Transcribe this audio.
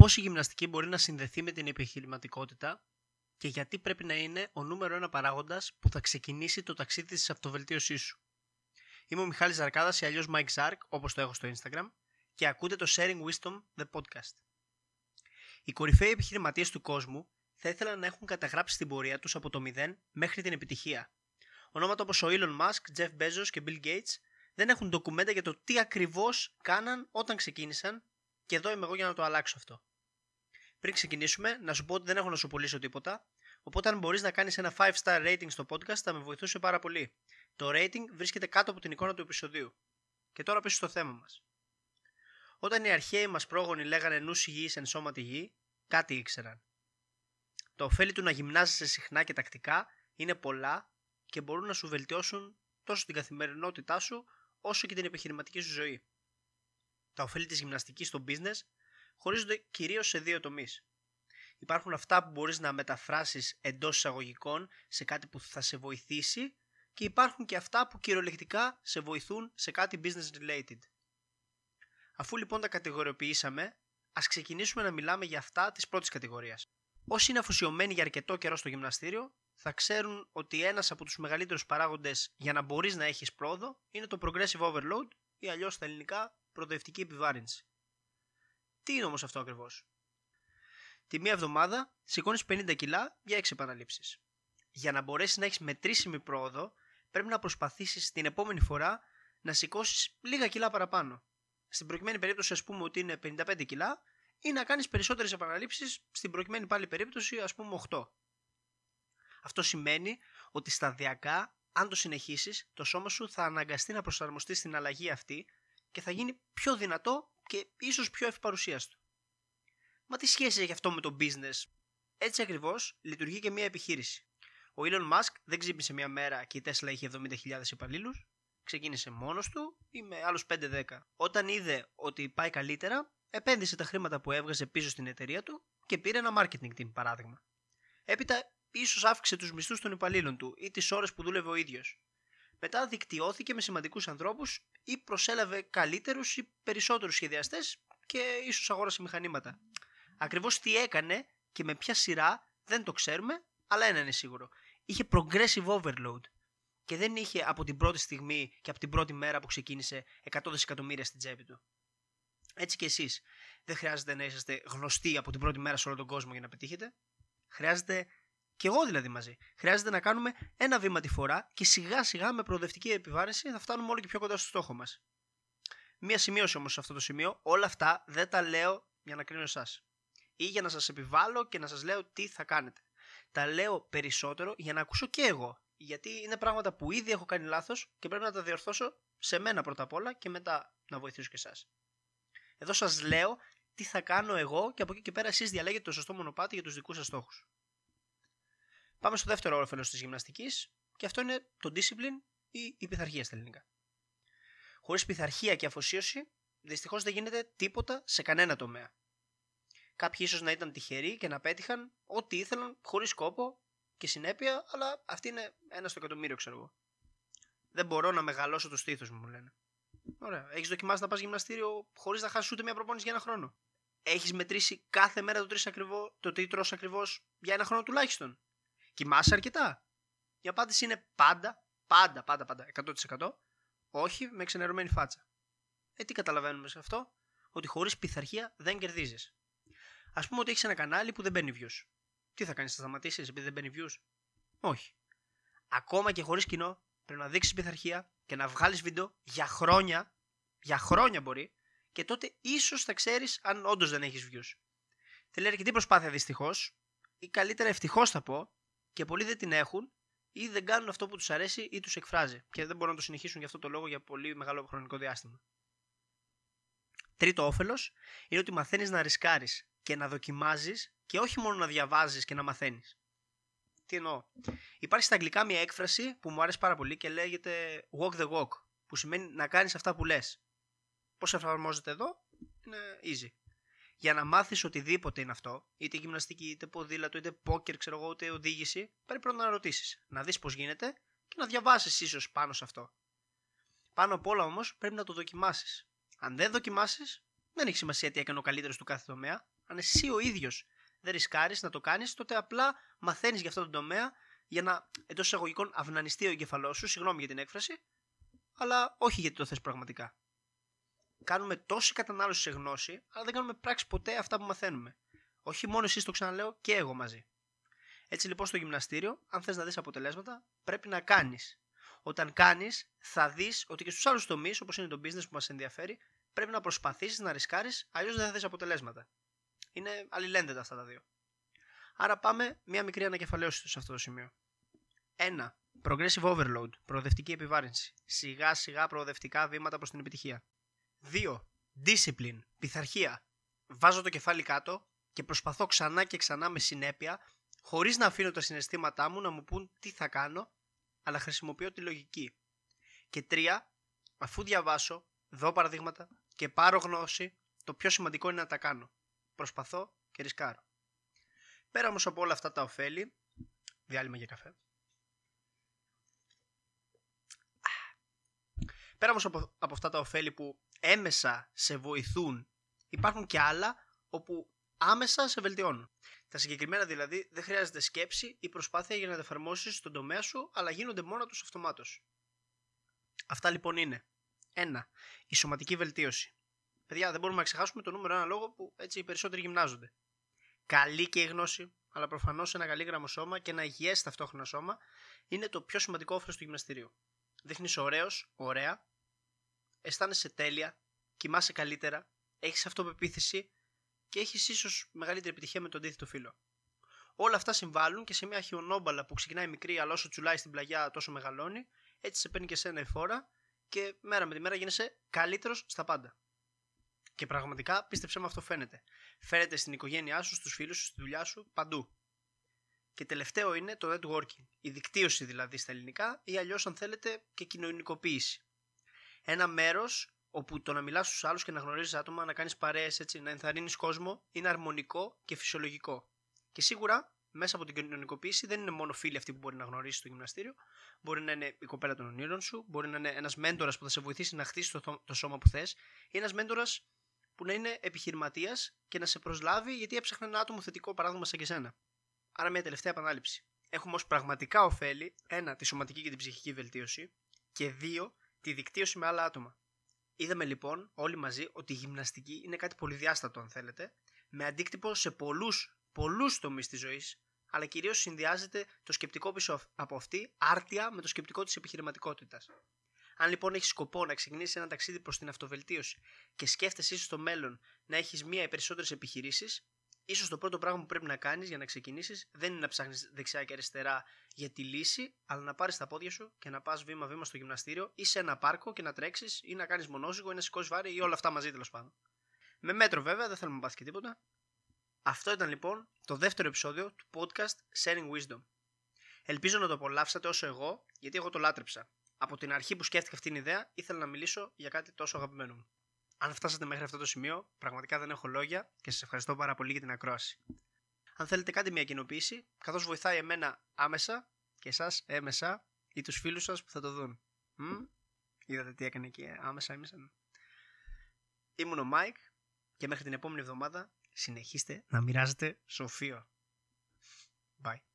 πώς η γυμναστική μπορεί να συνδεθεί με την επιχειρηματικότητα και γιατί πρέπει να είναι ο νούμερο ένα παράγοντας που θα ξεκινήσει το ταξίδι της αυτοβελτίωσής σου. Είμαι ο Μιχάλης Ζαρκάδας ή αλλιώς Mike Zark, όπως το έχω στο Instagram, και ακούτε το Sharing Wisdom, the podcast. Οι κορυφαίοι επιχειρηματίες του κόσμου θα ήθελαν να έχουν καταγράψει την πορεία τους από το μηδέν μέχρι την επιτυχία. Ονόματα όπως ο Elon Musk, Jeff Bezos και Bill Gates δεν έχουν ντοκουμέντα για το τι ακριβώς κάναν όταν ξεκίνησαν και εδώ είμαι εγώ για να το αλλάξω αυτό. Πριν ξεκινήσουμε, να σου πω ότι δεν έχω να σου πωλήσω τίποτα, οπότε αν μπορείς να κάνεις ένα 5 star rating στο podcast θα με βοηθούσε πάρα πολύ. Το rating βρίσκεται κάτω από την εικόνα του επεισοδίου. Και τώρα πίσω στο θέμα μας. Όταν οι αρχαίοι μας πρόγονοι λέγανε νους υγιής εν σώματι γη, κάτι ήξεραν. Το ωφέλη του να γυμνάζεσαι συχνά και τακτικά είναι πολλά και μπορούν να σου βελτιώσουν τόσο την καθημερινότητά σου όσο και την επιχειρηματική σου ζωή. Τα ωφέλη της γυμναστικής στο business χωρίζονται κυρίως σε δύο τομείς. Υπάρχουν αυτά που μπορείς να μεταφράσεις εντός εισαγωγικών σε κάτι που θα σε βοηθήσει και υπάρχουν και αυτά που κυριολεκτικά σε βοηθούν σε κάτι business related. Αφού λοιπόν τα κατηγοριοποιήσαμε, ας ξεκινήσουμε να μιλάμε για αυτά της πρώτης κατηγορίας. Όσοι είναι αφοσιωμένοι για αρκετό καιρό στο γυμναστήριο, θα ξέρουν ότι ένας από τους μεγαλύτερους παράγοντες για να μπορείς να έχεις πρόοδο είναι το progressive overload ή αλλιώς στα ελληνικά προοδευτική επιβάρυνση. Τι είναι όμως αυτό ακριβώς; Τη μία εβδομάδα σηκώνεις 50 κιλά για 6 επαναλήψεις. Για να μπορέσεις να έχεις μετρήσιμη πρόοδο, πρέπει να προσπαθήσεις την επόμενη φορά να σηκώσεις λίγα κιλά παραπάνω. Στην προκειμένη περίπτωση, ας πούμε ότι είναι 55 κιλά, ή να κάνεις περισσότερες επαναλήψεις, στην προκειμένη πάλι περίπτωση, ας πούμε 8. Αυτό σημαίνει ότι σταδιακά, αν το συνεχίσεις, το σώμα σου θα αναγκαστεί να προσαρμοστεί στην αλλαγή αυτή και θα γίνει πιο δυνατό και ίσως πιο ευπαρουσίαστο. Μα τι σχέση έχει αυτό με το business; Έτσι ακριβώς λειτουργεί και μια επιχείρηση. Ο Elon Musk δεν ξύπνησε μια μέρα και η Tesla είχε 70.000 υπαλλήλους. Ξεκίνησε μόνος του ή με άλλους 5-10. Όταν είδε ότι πάει καλύτερα, επένδυσε τα χρήματα που έβγαζε πίσω στην εταιρεία του και πήρε ένα marketing team παράδειγμα. Έπειτα ίσως αύξησε τους μισθούς των υπαλλήλων του ή τις ώρες που δούλευε ο ίδιος. Μετά δικτυώθηκε με σημαντικούς ανθρώπους ή προσέλαβε καλύτερους ή περισσότερους σχεδιαστές και ίσως αγόρασε μηχανήματα. Ακριβώς τι έκανε και με ποια σειρά δεν το ξέρουμε, αλλά ένα είναι σίγουρο. Είχε progressive overload και δεν είχε από την πρώτη στιγμή και από την πρώτη μέρα που ξεκίνησε 100 δισεκατομμύρια στην τσέπη του. Έτσι και εσείς. Δεν χρειάζεται να είσαστε γνωστοί από την πρώτη μέρα σε όλο τον κόσμο για να πετύχετε. Χρειάζεται και εγώ δηλαδή μαζί. Χρειάζεται να κάνουμε ένα βήμα τη φορά και σιγά σιγά με προοδευτική επιβάρυνση θα φτάνουμε όλο και πιο κοντά στο στόχο μας. Μία σημείωση όμως σε αυτό το σημείο, όλα αυτά δεν τα λέω για να κρίνω εσάς. Ή για να σας επιβάλλω και να σας λέω τι θα κάνετε. Τα λέω περισσότερο για να ακούσω και εγώ. Γιατί είναι πράγματα που ήδη έχω κάνει λάθος και πρέπει να τα διορθώσω σε μένα πρώτα απ' όλα και μετά να βοηθήσω και εσάς. Εδώ σας λέω τι θα κάνω εγώ και από εκεί και πέρα εσείς διαλέγετε το σωστό μονοπάτι για τους δικούς σας στόχους. Πάμε στο δεύτερο όφελο της γυμναστικής και αυτό είναι το discipline ή η πειθαρχία στα ελληνικά. Χωρίς πειθαρχία και αφοσίωση, δυστυχώς δεν γίνεται τίποτα σε κανένα τομέα. Κάποιοι ίσως να ήταν τυχεροί και να πέτυχαν ό,τι ήθελαν χωρίς κόπο και συνέπεια, αλλά αυτή είναι ένα στο εκατομμύριο, ξέρω εγώ. Δεν μπορώ να μεγαλώσω το στήθος μου, μου λένε. Ωραία. Έχεις δοκιμάσει να πας γυμναστήριο χωρίς να χάσεις ούτε μια προπόνηση για ένα χρόνο. Έχεις μετρήσει κάθε μέρα το, ακριβώ, το τι τρως ακριβώς για ένα χρόνο τουλάχιστον. Κοιμάσαι αρκετά; Η απάντηση είναι πάντα, πάντα, πάντα, πάντα, 100% όχι με ξενερωμένη φάτσα. Ε, τι καταλαβαίνουμε σε αυτό, ότι χωρίς πειθαρχία δεν κερδίζεις. Α πούμε ότι έχεις ένα κανάλι που δεν μπαίνει views. Τι θα κάνεις, θα σταματήσεις επειδή δεν μπαίνει views; Όχι. Ακόμα και χωρίς κοινό, πρέπει να δείξεις πειθαρχία και να βγάλεις βίντεο για χρόνια, για χρόνια μπορεί, και τότε ίσως θα ξέρεις αν όντως δεν έχεις views. Θέλει αρκετή προσπάθεια δυστυχώς, ή καλύτερα ευτυχώς θα πω, και πολλοί δεν την έχουν ή δεν κάνουν αυτό που τους αρέσει ή τους εκφράζει και δεν μπορούν να το συνεχίσουν για αυτό το λόγο για πολύ μεγάλο χρονικό διάστημα. Τρίτο όφελος είναι ότι μαθαίνεις να ρισκάρεις και να δοκιμάζεις και όχι μόνο να διαβάζεις και να μαθαίνεις. Τι εννοώ; Υπάρχει στα αγγλικά μια έκφραση που μου άρεσε πάρα πολύ και λέγεται walk the walk, που σημαίνει να κάνεις αυτά που λες. Πώς εφαρμόζεται εδώ, είναι easy για να μάθεις οτιδήποτε είναι αυτό, είτε γυμναστική, είτε ποδήλατο, είτε πόκερ, ξέρω εγώ, είτε οδήγηση, πρέπει πρώτα να ρωτήσεις, να δεις πώς γίνεται και να διαβάσεις ίσως πάνω σε αυτό. Πάνω απ' όλα όμως πρέπει να το δοκιμάσεις. Αν δεν δοκιμάσεις, δεν έχει σημασία τι έκανε ο καλύτερος του κάθε τομέα, Αν εσύ ο ίδιος δεν ρισκάρεις να το κάνεις, τότε απλά μαθαίνεις για αυτό το τομέα για να εντός εισαγωγικών αυνανιστεί ο εγκεφαλός σου, συγγνώμη για την έκφραση, αλλά όχι γιατί το θες πραγματικά. Κάνουμε τόση κατανάλωση σε γνώση, αλλά δεν κάνουμε πράξη ποτέ αυτά που μαθαίνουμε. Όχι μόνο εσεί το ξαναλέω, και εγώ μαζί. Έτσι λοιπόν στο γυμναστήριο, αν θες να δεις αποτελέσματα, πρέπει να κάνεις. Όταν κάνεις, θα δεις ότι και στους άλλους τομείς, όπως είναι το business που μας ενδιαφέρει, πρέπει να προσπαθήσεις να ρισκάρεις, αλλιώς δεν θα δεις αποτελέσματα. Είναι αλληλένδετα αυτά τα δύο. Άρα πάμε μια μικρή ανακεφαλαίωση σε αυτό το σημείο. 1. Progressive overload, προοδευτική επιβάρυνση. Σιγά σιγά προοδευτικά βήματα προς την επιτυχία. 2. Discipline, πειθαρχία. Βάζω το κεφάλι κάτω και προσπαθώ ξανά και ξανά με συνέπεια, χωρίς να αφήνω τα συναισθήματά μου να μου πούν τι θα κάνω, αλλά χρησιμοποιώ τη λογική. Και 3. Αφού διαβάσω, δω παραδείγματα και πάρω γνώση, το πιο σημαντικό είναι να τα κάνω. Προσπαθώ και ρισκάρω. Πέρα όμως από όλα αυτά τα ωφέλη, διάλειμμα για καφέ. Πέρα όμως από, από αυτά τα ωφέλη που έμεσα σε βοηθούν, υπάρχουν και άλλα όπου άμεσα σε βελτιώνουν. Τα συγκεκριμένα δηλαδή δεν χρειάζεται σκέψη ή προσπάθεια για να τα εφαρμόσεις στον τομέα σου, αλλά γίνονται μόνο τους αυτομάτως. Αυτά λοιπόν είναι. 1. Η σωματική βελτίωση. Παιδιά, δεν μπορούμε να ξεχάσουμε το νούμερο ένα λόγο που έτσι οι περισσότεροι γυμνάζονται. Καλή και η γνώση, αλλά προφανώς ένα καλή γραμμό σώμα και ένα υγιές ταυτόχρονα σώμα είναι το πιο σημαντικό όφελος του γυμναστηρίου. Δείχνεις ωραίος, ωραία, αισθάνεσαι τέλεια, κοιμάσαι καλύτερα, έχεις αυτοπεποίθηση και έχεις ίσως μεγαλύτερη επιτυχία με τον αντίθετο φίλο. Όλα αυτά συμβάλλουν και σε μια χιονόμπαλα που ξεκινάει μικρή, αλλά όσο τσουλάει στην πλαγιά τόσο μεγαλώνει, έτσι σε παίρνει και σένα η φόρα και μέρα με τη μέρα γίνεσαι καλύτερος στα πάντα. Και πραγματικά πίστεψε με αυτό φαίνεται. Φαίνεται στην οικογένειά σου, στους φίλους σου, στη δουλειά σου, παντού. Και τελευταίο είναι το networking. Η δικτύωση δηλαδή στα ελληνικά ή αλλιώς αν θέλετε και κοινωνικοποίηση. Ένα μέρος όπου το να μιλάς στους άλλους και να γνωρίζεις άτομα, να κάνεις παρέες έτσι, να ενθαρρύνεις κόσμο είναι αρμονικό και φυσιολογικό. Και σίγουρα μέσα από την κοινωνικοποίηση δεν είναι μόνο φίλοι αυτοί που μπορεί να γνωρίσει στο γυμναστήριο. Μπορεί να είναι η κοπέλα των ονείρων σου, μπορεί να είναι ένας μέντορας που θα σε βοηθήσει να χτίσει το, το σώμα που θες, ή ένας μέντορας που να είναι επιχειρηματίας και να σε προσλάβει γιατί έψαχνε ένα άτομο θετικό παράδειγμα σαν και σένα. Άρα, μια τελευταία επανάληψη. Έχουμε ως πραγματικά ωφέλη, ένα, τη σωματική και την ψυχική βελτίωση, και δύο, τη δικτύωση με άλλα άτομα. Είδαμε λοιπόν όλοι μαζί ότι η γυμναστική είναι κάτι πολυδιάστατο, αν θέλετε, με αντίκτυπο σε πολλούς πολλούς τομείς της ζωής, αλλά κυρίως συνδυάζεται το σκεπτικό πίσω από αυτή άρτια με το σκεπτικό της επιχειρηματικότητας. Αν λοιπόν έχεις σκοπό να ξεκινήσεις ένα ταξίδι προς την αυτοβελτίωση και σκέφτεσαι ίσως στο μέλλον να έχεις μία ή περισσότερες επιχειρήσεις, ίσως το πρώτο πράγμα που πρέπει να κάνεις για να ξεκινήσεις δεν είναι να ψάχνεις δεξιά και αριστερά για τη λύση, αλλά να πάρεις τα πόδια σου και να πας βήμα-βήμα στο γυμναστήριο ή σε ένα πάρκο και να τρέξεις ή να κάνεις μονόζυγο ή να σηκώσεις βάρη ή όλα αυτά μαζί τέλος πάντων. Με μέτρο βέβαια, δεν θέλουμε να πάθει και τίποτα. Αυτό ήταν λοιπόν το δεύτερο επεισόδιο του podcast Sharing Wisdom. Ελπίζω να το απολαύσατε όσο εγώ, γιατί εγώ το λάτρεψα από την αρχή που σκέφτηκα αυτήν την ιδέα, ήθελα να μιλήσω για κάτι τόσο αγαπημένο μου. Αν φτάσατε μέχρι αυτό το σημείο, πραγματικά δεν έχω λόγια και σας ευχαριστώ πάρα πολύ για την ακρόαση. Αν θέλετε κάτι μια κοινοποίηση, καθώς βοηθάει εμένα άμεσα και εσάς έμεσα ή τους φίλους σας που θα το δουν. Μ; Είδατε τι έκανε εκεί, άμεσα έμεσα. Ήμουν ο Μάικ και μέχρι την επόμενη εβδομάδα συνεχίστε να μοιράζετε σοφείο. Bye.